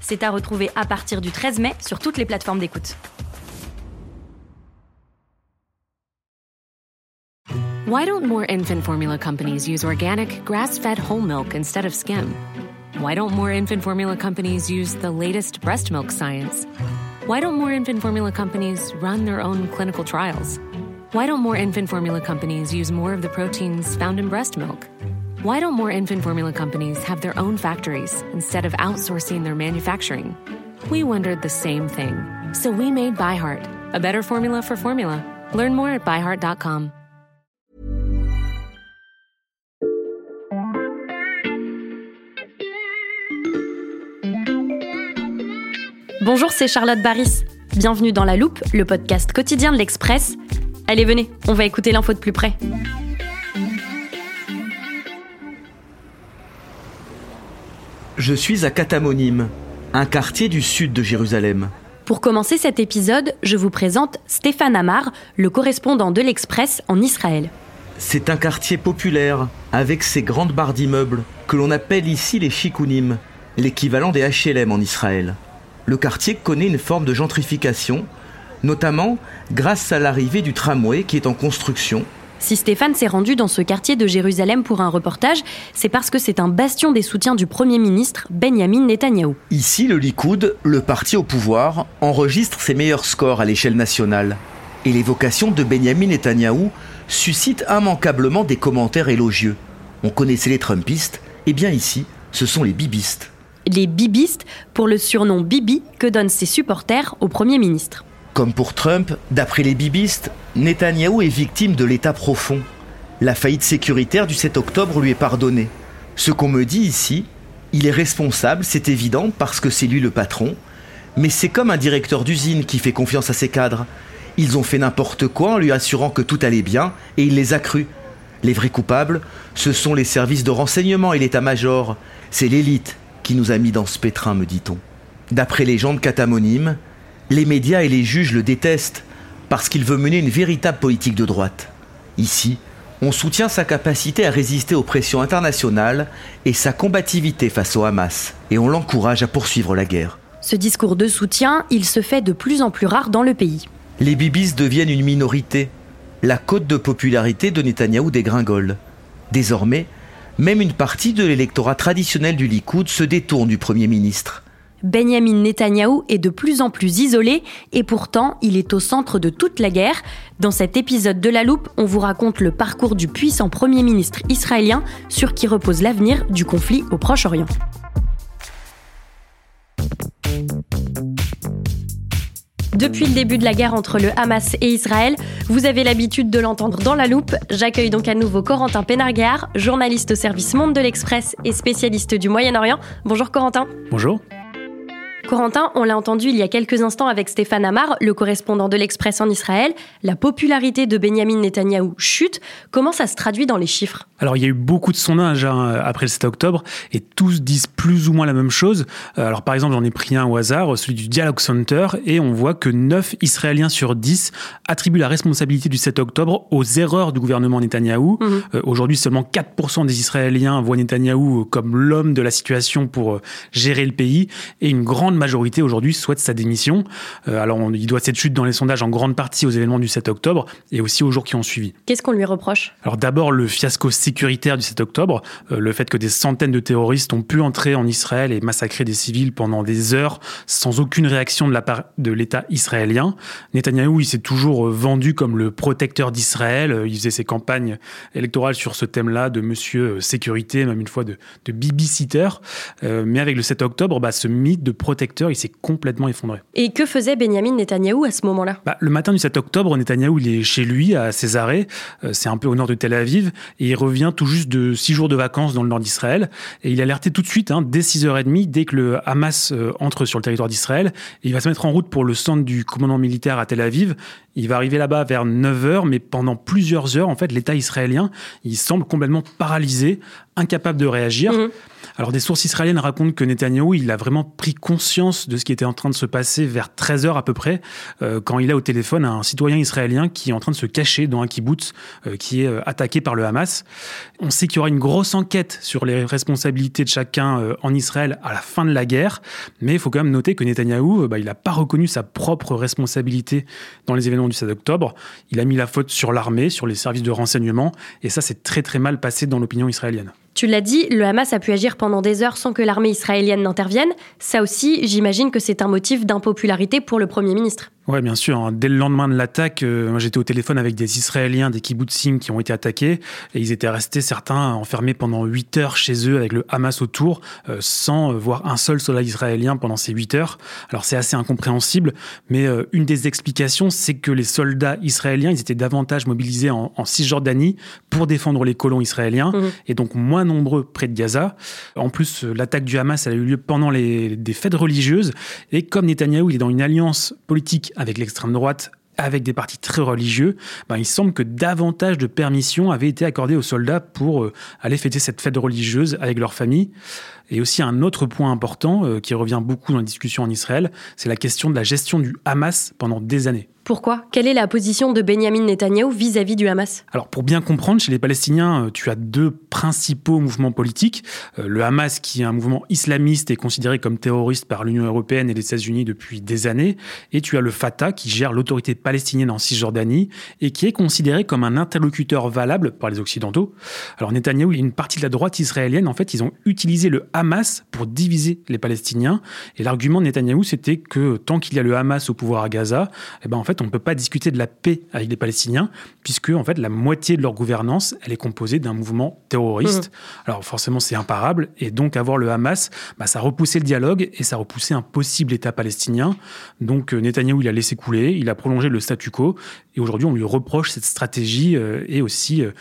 C'est à retrouver à partir du 13 mai sur toutes les plateformes d'écoute. Why don't more infant formula companies use organic, grass fed whole milk instead of skim? Why don't more infant formula companies use the latest breast milk science? Why don't more infant formula companies run their own clinical trials? Why don't more infant formula companies use more of the proteins found in breast milk? Why don't more infant formula companies have their own factories instead of outsourcing their manufacturing? We wondered the same thing. So we made ByHeart, a better formula for formula. Learn more at byheart.com. Bonjour, c'est Charlotte Baris. Bienvenue dans La Loupe, le podcast quotidien de l'Express. Allez, venez, on va écouter l'info de plus près. Je suis à Katamonim, un quartier du sud de Jérusalem. Pour commencer cet épisode, je vous présente Stéphane Amar, le correspondant de l'Express en Israël. C'est un quartier populaire, avec ses grandes barres d'immeubles, que l'on appelle ici les chikounim, l'équivalent des HLM en Israël. Le quartier connaît une forme de gentrification, notamment grâce à l'arrivée du tramway qui est en construction si Stéphane s'est rendu dans ce quartier de Jérusalem pour un reportage, c'est parce que c'est un bastion des soutiens du Premier ministre Benjamin Netanyahou. Ici, le Likoud, le parti au pouvoir, enregistre ses meilleurs scores à l'échelle nationale. Et l'évocation de Benjamin Netanyahou suscite immanquablement des commentaires élogieux. On connaissait les Trumpistes, et bien ici, ce sont les bibistes. Les bibistes, pour le surnom Bibi que donnent ses supporters au Premier ministre. Comme pour Trump, d'après les bibistes, Netanyahou est victime de l'état profond. La faillite sécuritaire du 7 octobre lui est pardonnée. Ce qu'on me dit ici, il est responsable, c'est évident, parce que c'est lui le patron, mais c'est comme un directeur d'usine qui fait confiance à ses cadres. Ils ont fait n'importe quoi en lui assurant que tout allait bien, et il les a crus. Les vrais coupables, ce sont les services de renseignement et l'état-major. C'est l'élite qui nous a mis dans ce pétrin, me dit-on. D'après les gens de Katamonim, les médias et les juges le détestent parce qu'il veut mener une véritable politique de droite. Ici, on soutient sa capacité à résister aux pressions internationales et sa combativité face au Hamas, et on l'encourage à poursuivre la guerre. Ce discours de soutien, il se fait de plus en plus rare dans le pays. Les bibis deviennent une minorité. La cote de popularité de Netanyahou dégringole. Désormais, même une partie de l'électorat traditionnel du Likoud se détourne du Premier ministre. Benjamin Netanyahou est de plus en plus isolé et pourtant il est au centre de toute la guerre. Dans cet épisode de La Loupe, on vous raconte le parcours du puissant Premier ministre israélien sur qui repose l'avenir du conflit au Proche-Orient. Depuis le début de la guerre entre le Hamas et Israël, vous avez l'habitude de l'entendre dans la loupe. J'accueille donc à nouveau Corentin Pénarguard, journaliste au service Monde de l'Express et spécialiste du Moyen-Orient. Bonjour Corentin. Bonjour. Corentin, on l'a entendu il y a quelques instants avec Stéphane Amar, le correspondant de l'Express en Israël. La popularité de Benjamin Netanyahou chute. Comment ça se traduit dans les chiffres? Alors, il y a eu beaucoup de sondages hein, après le 7 octobre et tous disent plus ou moins la même chose. Euh, alors, par exemple, j'en ai pris un au hasard, celui du Dialogue Center, et on voit que 9 Israéliens sur 10 attribuent la responsabilité du 7 octobre aux erreurs du gouvernement Netanyahou. Mhm. Euh, aujourd'hui, seulement 4% des Israéliens voient Netanyahou comme l'homme de la situation pour euh, gérer le pays et une grande majorité aujourd'hui souhaite sa démission. Euh, alors il doit cette chute dans les sondages en grande partie aux événements du 7 octobre et aussi aux jours qui ont suivi. Qu'est-ce qu'on lui reproche? Alors d'abord le fiasco sécuritaire du 7 octobre, euh, le fait que des centaines de terroristes ont pu entrer en Israël et massacrer des civils pendant des heures sans aucune réaction de la part de l'État israélien. Netanyahou, il s'est toujours euh, vendu comme le protecteur d'Israël. Il faisait ses campagnes électorales sur ce thème-là de Monsieur Sécurité, même une fois de, de babysitter. mais avec le 7 octobre, bah, ce mythe de protecteur secteur, il s'est complètement effondré. Et que faisait Benjamin Netanyahou à ce moment-là? Bah, Le matin du 7 octobre, Netanyahou il est chez lui à Césarée, euh, c'est un peu au nord de Tel Aviv, et il revient tout juste de six jours de vacances dans le nord d'Israël. Et il est alerté tout de suite, hein, dès 6h30, dès que le Hamas euh, entre sur le territoire d'Israël. Il va se mettre en route pour le centre du commandement militaire à Tel Aviv. Il va arriver là-bas vers 9h, mais pendant plusieurs heures, en fait, l'État israélien, il semble complètement paralysé, incapable de réagir. Mmh. Alors des sources israéliennes racontent que Netanyahou, il a vraiment pris conscience de ce qui était en train de se passer vers 13 heures à peu près, euh, quand il a au téléphone un citoyen israélien qui est en train de se cacher dans un kibbutz euh, qui est euh, attaqué par le Hamas. On sait qu'il y aura une grosse enquête sur les responsabilités de chacun en Israël à la fin de la guerre, mais il faut quand même noter que Netanyahou, bah, il n'a pas reconnu sa propre responsabilité dans les événements du 7 octobre. Il a mis la faute sur l'armée, sur les services de renseignement, et ça c'est très très mal passé dans l'opinion israélienne. Tu l'as dit, le Hamas a pu agir pendant des heures sans que l'armée israélienne n'intervienne. Ça aussi, j'imagine que c'est un motif d'impopularité pour le Premier ministre. Oui, bien sûr. Hein. Dès le lendemain de l'attaque, euh, j'étais au téléphone avec des Israéliens, des kibbutzim qui ont été attaqués, et ils étaient restés, certains, enfermés pendant 8 heures chez eux avec le Hamas autour, euh, sans voir un seul soldat israélien pendant ces 8 heures. Alors c'est assez incompréhensible, mais euh, une des explications, c'est que les soldats israéliens, ils étaient davantage mobilisés en, Cisjordanie pour défendre les colons israéliens, mmh. et donc moins nombreux près de Gaza. En plus, l'attaque du Hamas, elle a eu lieu pendant les, des fêtes religieuses, et comme Netanyahou, il est dans une alliance politique avec l'extrême droite avec des partis très religieux, ben, il semble que davantage de permissions avaient été accordées aux soldats pour euh, aller fêter cette fête religieuse avec leur famille. Et aussi un autre point important euh, qui revient beaucoup dans la discussion en Israël, c'est la question de la gestion du Hamas pendant des années. Pourquoi? Quelle est la position de Benjamin Netanyahou vis-à-vis du Hamas? Alors pour bien comprendre, chez les Palestiniens, euh, tu as deux principaux mouvements politiques. Euh, le Hamas, qui est un mouvement islamiste et considéré comme terroriste par l'Union européenne et les États-Unis depuis des années. Et tu as le Fatah, qui gère l'autorité palestinienne en Cisjordanie et qui est considéré comme un interlocuteur valable par les Occidentaux. Alors Netanyahou et une partie de la droite israélienne, en fait, ils ont utilisé le Hamas pour diviser les Palestiniens. Et l'argument de Netanyahou, c'était que tant qu'il y a le Hamas au pouvoir à Gaza, eh ben, en fait, on ne peut pas discuter de la paix avec les Palestiniens, puisque en fait, la moitié de leur gouvernance, elle est composée d'un mouvement terroriste. Mmh. Alors forcément, c'est imparable, et donc avoir le Hamas, bah, ça repoussait le dialogue et ça repoussait un possible État palestinien. Donc euh, Netanyahou, il a laissé couler, il a prolongé le statu quo, et aujourd'hui, on lui reproche cette stratégie euh, et aussi euh,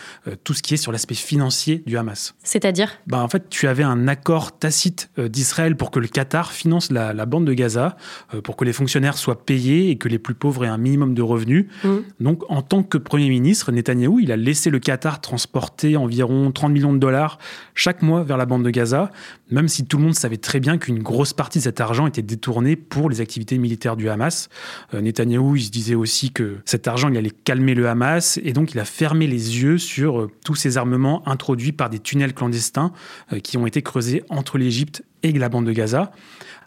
tout ce qui est sur l'aspect financier du Hamas. C'est-à-dire? Bah, En fait, tu avais un accord tacite d'Israël pour que le Qatar finance la, la bande de Gaza, pour que les fonctionnaires soient payés et que les plus pauvres aient un minimum de revenus. Mmh. Donc, en tant que Premier ministre, Netanyahou, il a laissé le Qatar transporter environ 30 millions de dollars chaque mois vers la bande de Gaza, même si tout le monde savait très bien qu'une grosse partie de cet argent était détournée pour les activités militaires du Hamas. Euh, Netanyahou, il se disait aussi que cet argent, il allait calmer le Hamas, et donc il a fermé les yeux sur euh, tous ces armements introduits par des tunnels clandestins euh, qui ont été creusés entre l'Égypte et la bande de Gaza.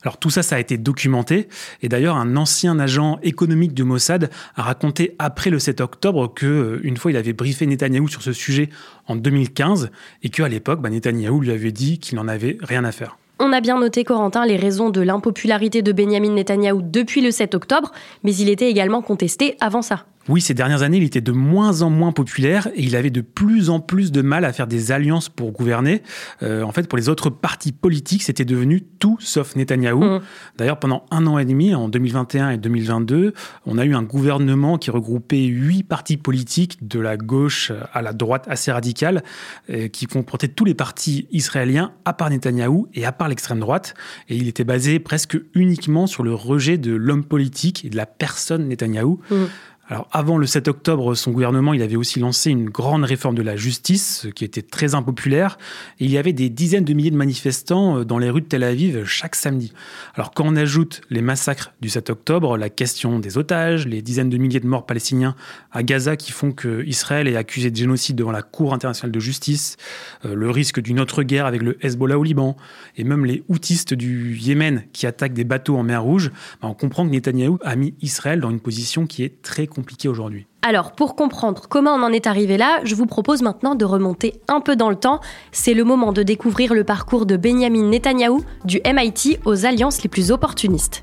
Alors tout ça, ça a été documenté. Et d'ailleurs, un ancien agent économique de Mossad a raconté après le 7 octobre que euh, une fois, il avait briefé Netanyahou sur ce sujet en 2015 et qu'à l'époque, bah, Netanyahou lui avait dit qu'il n'en avait rien à faire. On a bien noté, Corentin, les raisons de l'impopularité de Benjamin Netanyahou depuis le 7 octobre, mais il était également contesté avant ça. Oui, ces dernières années, il était de moins en moins populaire et il avait de plus en plus de mal à faire des alliances pour gouverner. Euh, en fait, pour les autres partis politiques, c'était devenu tout sauf Netanyahou. Mmh. D'ailleurs, pendant un an et demi, en 2021 et 2022, on a eu un gouvernement qui regroupait huit partis politiques de la gauche à la droite assez radicale, euh, qui comportait tous les partis israéliens à part Netanyahou et à part l'extrême droite. Et il était basé presque uniquement sur le rejet de l'homme politique et de la personne Netanyahou. Mmh. Alors avant le 7 octobre, son gouvernement, il avait aussi lancé une grande réforme de la justice qui était très impopulaire. Il y avait des dizaines de milliers de manifestants euh, dans les rues de Tel Aviv chaque samedi. Alors quand on ajoute les massacres du 7 octobre, la question des otages, les dizaines de milliers de morts palestiniens à Gaza qui font que Israël est accusé de génocide devant la Cour internationale de justice, euh, le risque d'une autre guerre avec le Hezbollah au Liban, et même les houtistes du Yémen qui attaquent des bateaux en mer Rouge, bah, on comprend que Netanyahou a mis Israël dans une position qui est très compliquée aujourd'hui. Alors, pour comprendre comment on en est arrivé là, je vous propose maintenant de remonter un peu dans le temps. C'est le moment de découvrir le parcours de Benjamin Netanyahou, du MIT aux alliances les plus opportunistes.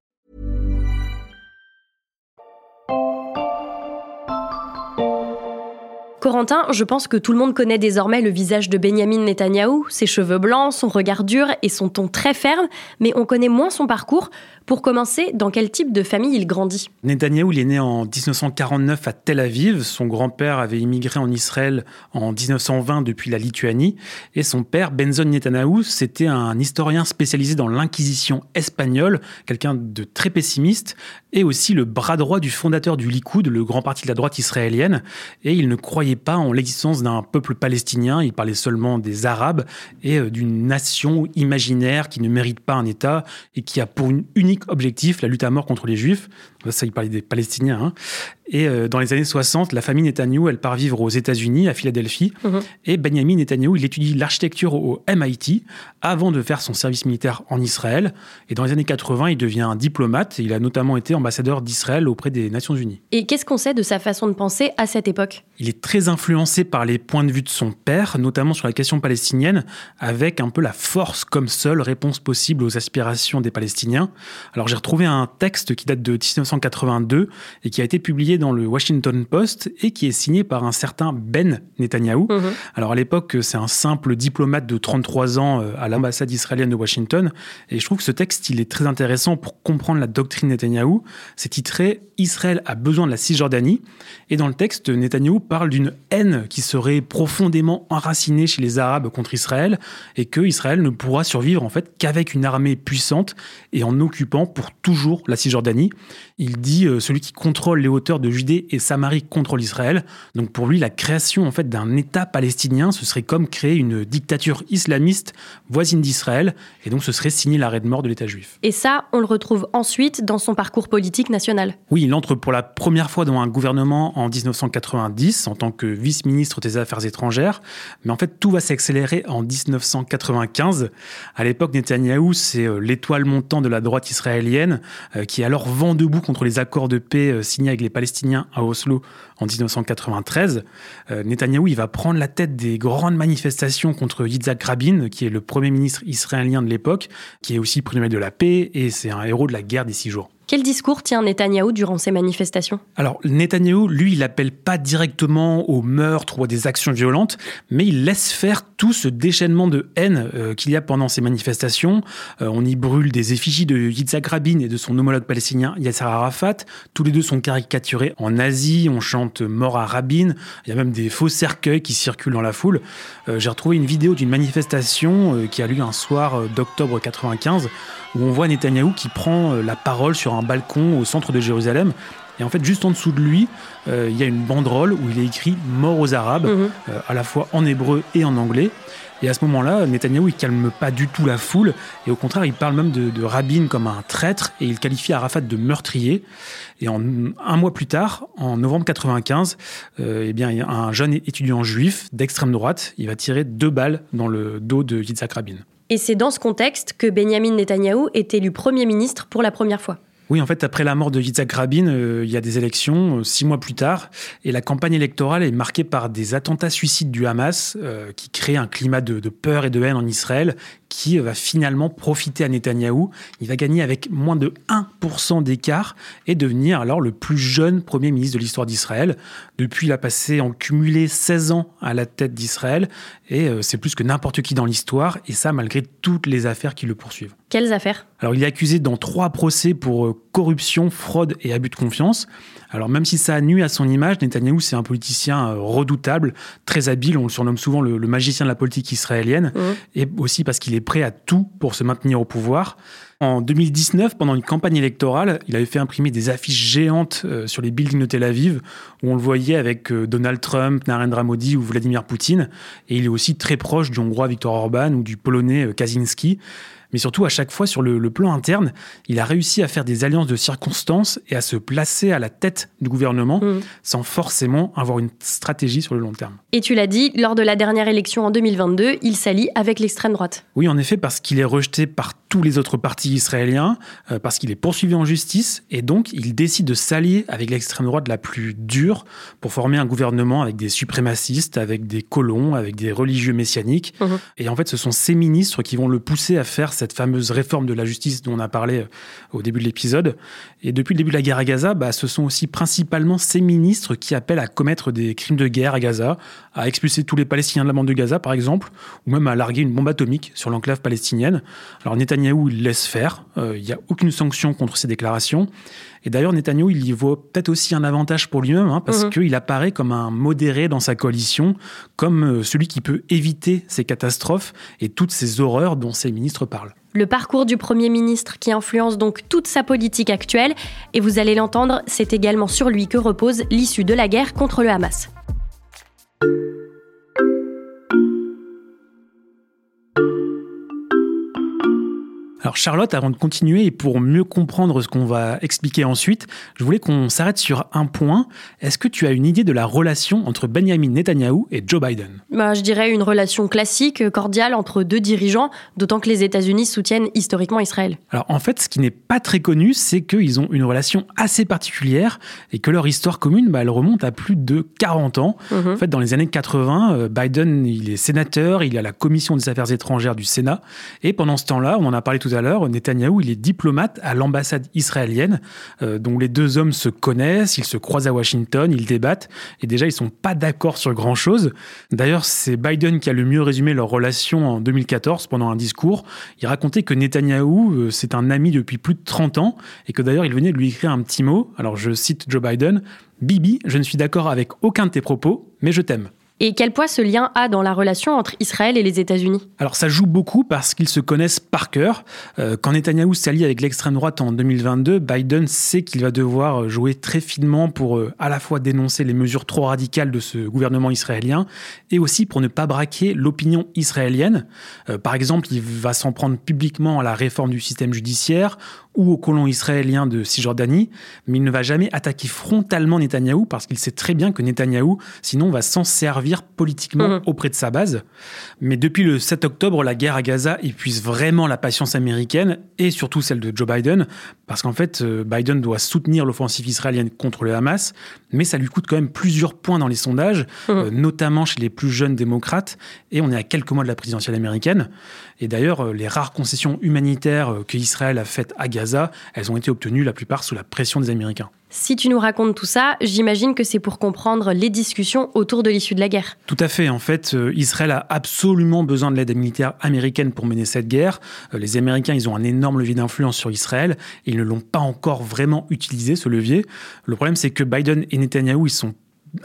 Corentin, je pense que tout le monde connaît désormais le visage de Benjamin Netanyahou, ses cheveux blancs, son regard dur et son ton très ferme, mais on connaît moins son parcours. Pour commencer, dans quel type de famille il grandit? Netanyahou, il est né en 1949 à Tel Aviv. Son grand-père avait immigré en Israël en 1920 depuis la Lituanie. Et son père, Benzon Netanyahou, c'était un historien spécialisé dans l'inquisition espagnole, quelqu'un de très pessimiste, et aussi le bras droit du fondateur du Likoud, le grand parti de la droite israélienne. Et il ne croyait pas en l'existence d'un peuple palestinien, il parlait seulement des Arabes et euh, d'une nation imaginaire qui ne mérite pas un État et qui a pour unique objectif la lutte à mort contre les Juifs. Ça, il parlait des Palestiniens. hein. Et euh, dans les années 60, la famille Netanyahou, elle part vivre aux États-Unis, à Philadelphie. Et Benjamin Netanyahou, il étudie l'architecture au MIT avant de faire son service militaire en Israël. Et dans les années 80, il devient un diplomate. Il a notamment été ambassadeur d'Israël auprès des Nations Unies. Et qu'est-ce qu'on sait de sa façon de penser à cette époque? Il est très influencé par les points de vue de son père, notamment sur la question palestinienne, avec un peu la force comme seule réponse possible aux aspirations des Palestiniens. Alors j'ai retrouvé un texte qui date de 1982 et qui a été publié dans le Washington Post et qui est signé par un certain Ben Netanyahou. Alors à l'époque, c'est un simple diplomate de 33 ans euh, à l'ambassade israélienne de Washington. Et je trouve que ce texte, il est très intéressant pour comprendre la doctrine Netanyahou. C'est titré Israël a besoin de la Cisjordanie. Et dans le texte, Netanyahou parle d'une haine qui serait profondément enracinée chez les Arabes contre Israël et que Israël ne pourra survivre en fait qu'avec une armée puissante et en occupant pour toujours la Cisjordanie. Il dit euh, celui qui contrôle les hauteurs de Judée et Samarie contrôle Israël. Donc pour lui, la création en fait d'un État palestinien, ce serait comme créer une dictature islamiste voisine d'Israël, et donc ce serait signer l'arrêt de mort de l'État juif. Et ça, on le retrouve ensuite dans son parcours politique national. Oui, il entre pour la première fois dans un gouvernement en 1990 en tant que vice-ministre des Affaires étrangères, mais en fait tout va s'accélérer en 1995. À l'époque, Netanyahou, c'est euh, l'étoile montante de la droite israélienne euh, qui est alors vent debout contre les accords de paix euh, signés avec les Palestiniens à Oslo en 1993. Euh, Netanyahou, il va prendre la tête des grandes manifestations contre Yitzhak Rabin, qui est le premier ministre israélien de l'époque, qui est aussi prix Nobel de la paix, et c'est un héros de la guerre des six jours. Quel discours tient Netanyahou durant ces manifestations? Alors, Netanyahou, lui, il n'appelle pas directement au meurtre ou à des actions violentes, mais il laisse faire tout ce déchaînement de haine euh, qu'il y a pendant ces manifestations. Euh, on y brûle des effigies de Yitzhak Rabin et de son homologue palestinien Yasser Arafat. Tous les deux sont caricaturés en Asie. On chante mort à Rabin. Il y a même des faux cercueils qui circulent dans la foule. Euh, J'ai retrouvé une vidéo d'une manifestation qui a lieu un soir d'octobre 95 où on voit Netanyahou qui prend euh, la parole sur un balcon au centre de Jérusalem. Et en fait, juste en dessous de lui, euh, il y a une banderole où il est écrit Mort aux Arabes, euh, à la fois en hébreu et en anglais. Et à ce moment-là, Netanyahou, il calme pas du tout la foule. Et au contraire, il parle même de, de Rabin comme un traître et il qualifie Arafat de meurtrier. Et en, un mois plus tard, en novembre 95, euh, eh bien, il y a un jeune étudiant juif d'extrême droite, il va tirer deux balles dans le dos de Yitzhak Rabin. Et c'est dans ce contexte que Benjamin Netanyahou est élu Premier ministre pour la première fois. Oui, en fait, après la mort de Yitzhak Rabin, euh, il y a des élections euh, six mois plus tard, et la campagne électorale est marquée par des attentats suicides du Hamas, euh, qui créent un climat de, de peur et de haine en Israël, qui va finalement profiter à Netanyahou. Il va gagner avec moins de 1% d'écart et devenir alors le plus jeune Premier ministre de l'histoire d'Israël. Depuis, il a passé en cumulé 16 ans à la tête d'Israël, et euh, c'est plus que n'importe qui dans l'histoire, et ça malgré toutes les affaires qui le poursuivent. Quelles affaires? Alors, il est accusé dans trois procès pour euh, corruption, fraude et abus de confiance. Alors, même si ça nuit à son image, Netanyahou, c'est un politicien euh, redoutable, très habile. On le surnomme souvent le, le magicien de la politique israélienne. Et aussi parce qu'il est prêt à tout pour se maintenir au pouvoir. En 2019, pendant une campagne électorale, il avait fait imprimer des affiches géantes euh, sur les buildings de Tel Aviv, où on le voyait avec euh, Donald Trump, Narendra Modi ou Vladimir Poutine. Et il est aussi très proche du Hongrois Viktor Orban ou du Polonais Kaczynski mais surtout à chaque fois sur le, plan interne, il a réussi à faire des alliances de circonstances et à se placer à la tête du gouvernement mmh. sans forcément avoir une stratégie sur le long terme. Et tu l'as dit, lors de la dernière élection en 2022, il s'allie avec l'extrême droite. Oui, en effet, parce qu'il est rejeté par tous les autres partis israéliens, euh, parce qu'il est poursuivi en justice, et donc il décide de s'allier avec l'extrême droite la plus dure pour former un gouvernement avec des suprémacistes, avec des colons, avec des religieux messianiques. Mmh. Et en fait, ce sont ces ministres qui vont le pousser à faire cette fameuse réforme de la justice dont on a parlé euh, au début de l'épisode. Et depuis le début de la guerre à Gaza, bah, ce sont aussi principalement ces ministres qui appellent à commettre des crimes de guerre à Gaza, à expulser tous les Palestiniens de la bande de Gaza, par exemple, ou même à larguer une bombe atomique sur l'enclave palestinienne. Alors Netanyahou, il laisse faire. Euh, il n'y a aucune sanction contre ces déclarations. Et d'ailleurs, Netanyahou, il y voit peut-être aussi un avantage pour lui-même, hein, parce mhm. qu'il apparaît comme un modéré dans sa coalition, comme euh, celui qui peut éviter ces catastrophes et toutes ces horreurs dont ces ministres parlent. Le parcours du Premier ministre qui influence donc toute sa politique actuelle, et vous allez l'entendre, c'est également sur lui que repose l'issue de la guerre contre le Hamas. Alors Charlotte, avant de continuer et pour mieux comprendre ce qu'on va expliquer ensuite, je voulais qu'on s'arrête sur un point. Est-ce que tu as une idée de la relation entre Benjamin Netanyahu et Joe Biden? Bah, Je dirais une relation classique, cordiale entre deux dirigeants, d'autant que les États-Unis soutiennent historiquement Israël. Alors en fait, ce qui n'est pas très connu, c'est qu'ils ont une relation assez particulière et que leur histoire commune, bah, elle remonte à plus de 40 ans. Mhm. En fait, dans les années 80, euh, Biden, il est sénateur, il est à la commission des affaires étrangères du Sénat. Et pendant ce temps-là, on en a parlé tout à l'heure, Netanyahou, il est diplomate à l'ambassade israélienne, euh, dont les deux hommes se connaissent, ils se croisent à Washington, ils débattent, et déjà ils sont pas d'accord sur grand-chose. D'ailleurs, c'est Biden qui a le mieux résumé leur relation en 2014 pendant un discours. Il racontait que Netanyahou, euh, c'est un ami depuis plus de 30 ans, et que d'ailleurs il venait de lui écrire un petit mot. Alors je cite Joe Biden, Bibi, je ne suis d'accord avec aucun de tes propos, mais je t'aime. Et quel poids ce lien a dans la relation entre Israël et les États-Unis? Alors ça joue beaucoup parce qu'ils se connaissent par cœur. Euh, quand Netanyahou s'allie avec l'extrême droite en 2022, Biden sait qu'il va devoir jouer très finement pour euh, à la fois dénoncer les mesures trop radicales de ce gouvernement israélien et aussi pour ne pas braquer l'opinion israélienne. Euh, par exemple, il va s'en prendre publiquement à la réforme du système judiciaire ou aux colons israéliens de Cisjordanie, mais il ne va jamais attaquer frontalement Netanyahou parce qu'il sait très bien que Netanyahou, sinon, va s'en servir politiquement mhm. auprès de sa base. Mais depuis le 7 octobre, la guerre à Gaza épuise vraiment la patience américaine et surtout celle de Joe Biden, parce qu'en fait, euh, Biden doit soutenir l'offensive israélienne contre le Hamas, mais ça lui coûte quand même plusieurs points dans les sondages, mhm. euh, notamment chez les plus jeunes démocrates, et on est à quelques mois de la présidentielle américaine. Et d'ailleurs, euh, les rares concessions humanitaires que Israël a faites à Gaza, elles ont été obtenues la plupart sous la pression des Américains. Si tu nous racontes tout ça, j'imagine que c'est pour comprendre les discussions autour de l'issue de la guerre. Tout à fait. En fait, euh, Israël a absolument besoin de l'aide militaire américaine pour mener cette guerre. Euh, les Américains, ils ont un énorme levier d'influence sur Israël et ils ne l'ont pas encore vraiment utilisé, ce levier. Le problème, c'est que Biden et Netanyahou, ils sont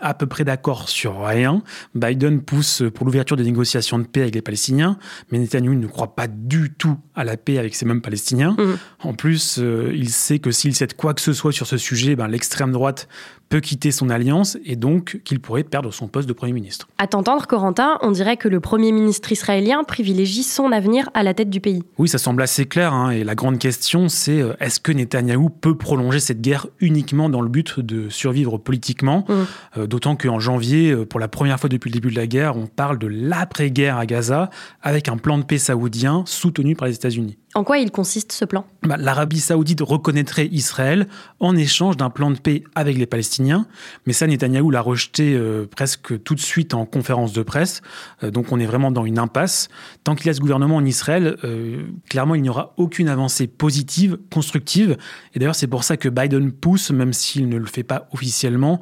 à peu près d'accord sur rien. Biden pousse pour l'ouverture des négociations de paix avec les Palestiniens, mais Netanyahu ne croit pas du tout à la paix avec ces mêmes Palestiniens. Mmh. En plus, euh, il sait que s'il cède quoi que ce soit sur ce sujet, ben, l'extrême droite peut quitter son alliance et donc qu'il pourrait perdre son poste de Premier ministre. À t'entendre, Corentin, on dirait que le Premier ministre israélien privilégie son avenir à la tête du pays. Oui, ça semble assez clair. Hein, et la grande question, c'est euh, est-ce que Netanyahou peut prolonger cette guerre uniquement dans le but de survivre politiquement mmh. euh, D'autant qu'en janvier, euh, pour la première fois depuis le début de la guerre, on parle de l'après-guerre à Gaza avec un plan de paix saoudien soutenu par les États-Unis. En quoi il consiste ce plan? Bah, L'Arabie saoudite reconnaîtrait Israël en échange d'un plan de paix avec les Palestiniens, mais ça Netanyahou l'a rejeté euh, presque tout de suite en conférence de presse, euh, donc on est vraiment dans une impasse. Tant qu'il y a ce gouvernement en Israël, euh, clairement il n'y aura aucune avancée positive, constructive, et d'ailleurs c'est pour ça que Biden pousse, même s'il ne le fait pas officiellement,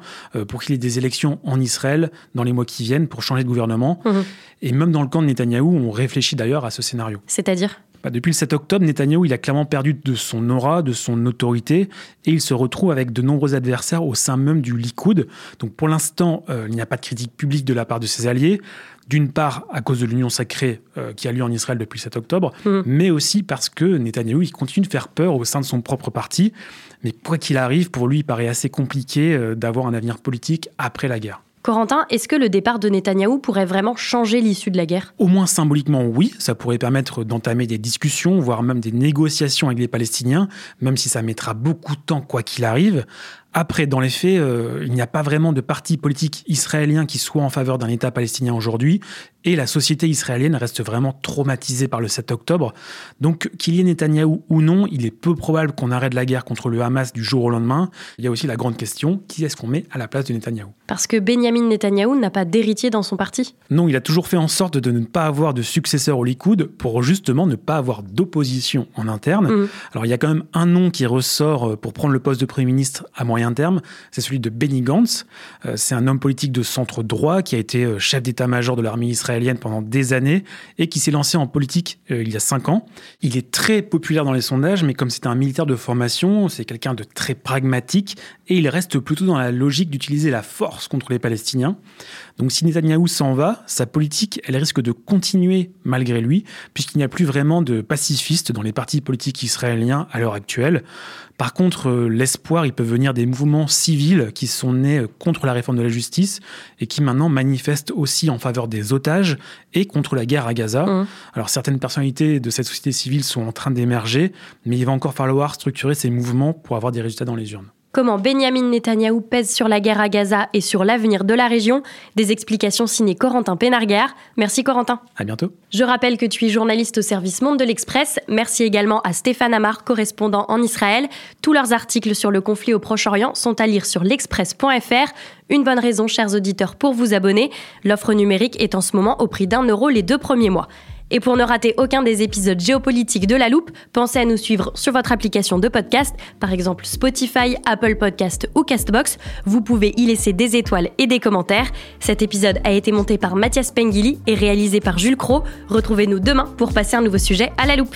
pour qu'il y ait des élections en Israël dans les mois qui viennent pour changer de gouvernement. Mmh. Et même dans le camp de Netanyahou, on réfléchit d'ailleurs à ce scénario. C'est-à-dire? Bah, Depuis le 7 octobre, Netanyahou il a clairement perdu de son aura, de son autorité, et il se retrouve avec de nombreux adversaires au sein même du Likoud. Donc pour l'instant, euh, il n'y a pas de critique publique de la part de ses alliés. D'une part, à cause de l'union sacrée euh, qui a lieu en Israël depuis le 7 octobre, Mm. mais aussi parce que Netanyahou il continue de faire peur au sein de son propre parti. Mais quoi qu'il arrive, pour lui, il paraît assez compliqué euh, d'avoir un avenir politique après la guerre. Corentin, est-ce que le départ de Netanyahou pourrait vraiment changer l'issue de la guerre? Au moins symboliquement, oui, ça pourrait permettre d'entamer des discussions, voire même des négociations avec les Palestiniens, même si ça mettra beaucoup de temps quoi qu'il arrive. Après, dans les faits, euh, il n'y a pas vraiment de parti politique israélien qui soit en faveur d'un État palestinien aujourd'hui, et la société israélienne reste vraiment traumatisée par le 7 octobre. Donc, qu'il y ait Netanyahou ou non, il est peu probable qu'on arrête la guerre contre le Hamas du jour au lendemain. Il y a aussi la grande question, qui est-ce qu'on met à la place de Netanyahou Parce que Benjamin Netanyahou n'a pas d'héritier dans son parti? Non, il a toujours fait en sorte de ne pas avoir de successeur au Likoud pour justement ne pas avoir d'opposition en interne. Mhm. Alors il y a quand même un nom qui ressort euh, pour prendre le poste de Premier ministre à moyen terme, c'est celui de Benny Gantz. Euh, C'est un homme politique de centre droit qui a été euh, chef d'état-major de l'armée israélienne pendant des années et qui s'est lancé en politique euh, il y a cinq ans. Il est très populaire dans les sondages, mais comme c'est un militaire de formation, c'est quelqu'un de très pragmatique et il reste plutôt dans la logique d'utiliser la force contre les Palestiniens. Donc si Netanyahou s'en va, sa politique, elle risque de continuer malgré lui, puisqu'il n'y a plus vraiment de pacifistes dans les partis politiques israéliens à l'heure actuelle. Par contre, euh, l'espoir, il peut venir des mouvements civils qui sont nés euh, contre la réforme de la justice et qui maintenant manifestent aussi en faveur des otages et contre la guerre à Gaza. Mhm. Alors certaines personnalités de cette société civile sont en train d'émerger, mais il va encore falloir structurer ces mouvements pour avoir des résultats dans les urnes. Comment Benjamin Netanyahou pèse sur la guerre à Gaza et sur l'avenir de la région Des explications signées Corentin Pénarguer. Merci Corentin. À bientôt. Je rappelle que tu es journaliste au service Monde de l'Express. Merci également à Stéphane Amar, correspondant en Israël. Tous leurs articles sur le conflit au Proche-Orient sont à lire sur l'express.fr. Une bonne raison, chers auditeurs, pour vous abonner. L'offre numérique est en ce moment au prix d'un euro les deux premiers mois. Et pour ne rater aucun des épisodes géopolitiques de La Loupe, pensez à nous suivre sur votre application de podcast, par exemple Spotify, Apple Podcast ou Castbox. Vous pouvez y laisser des étoiles et des commentaires. Cet épisode a été monté par Mathias Pengili et réalisé par Jules Cro. Retrouvez-nous demain pour passer un nouveau sujet à La Loupe.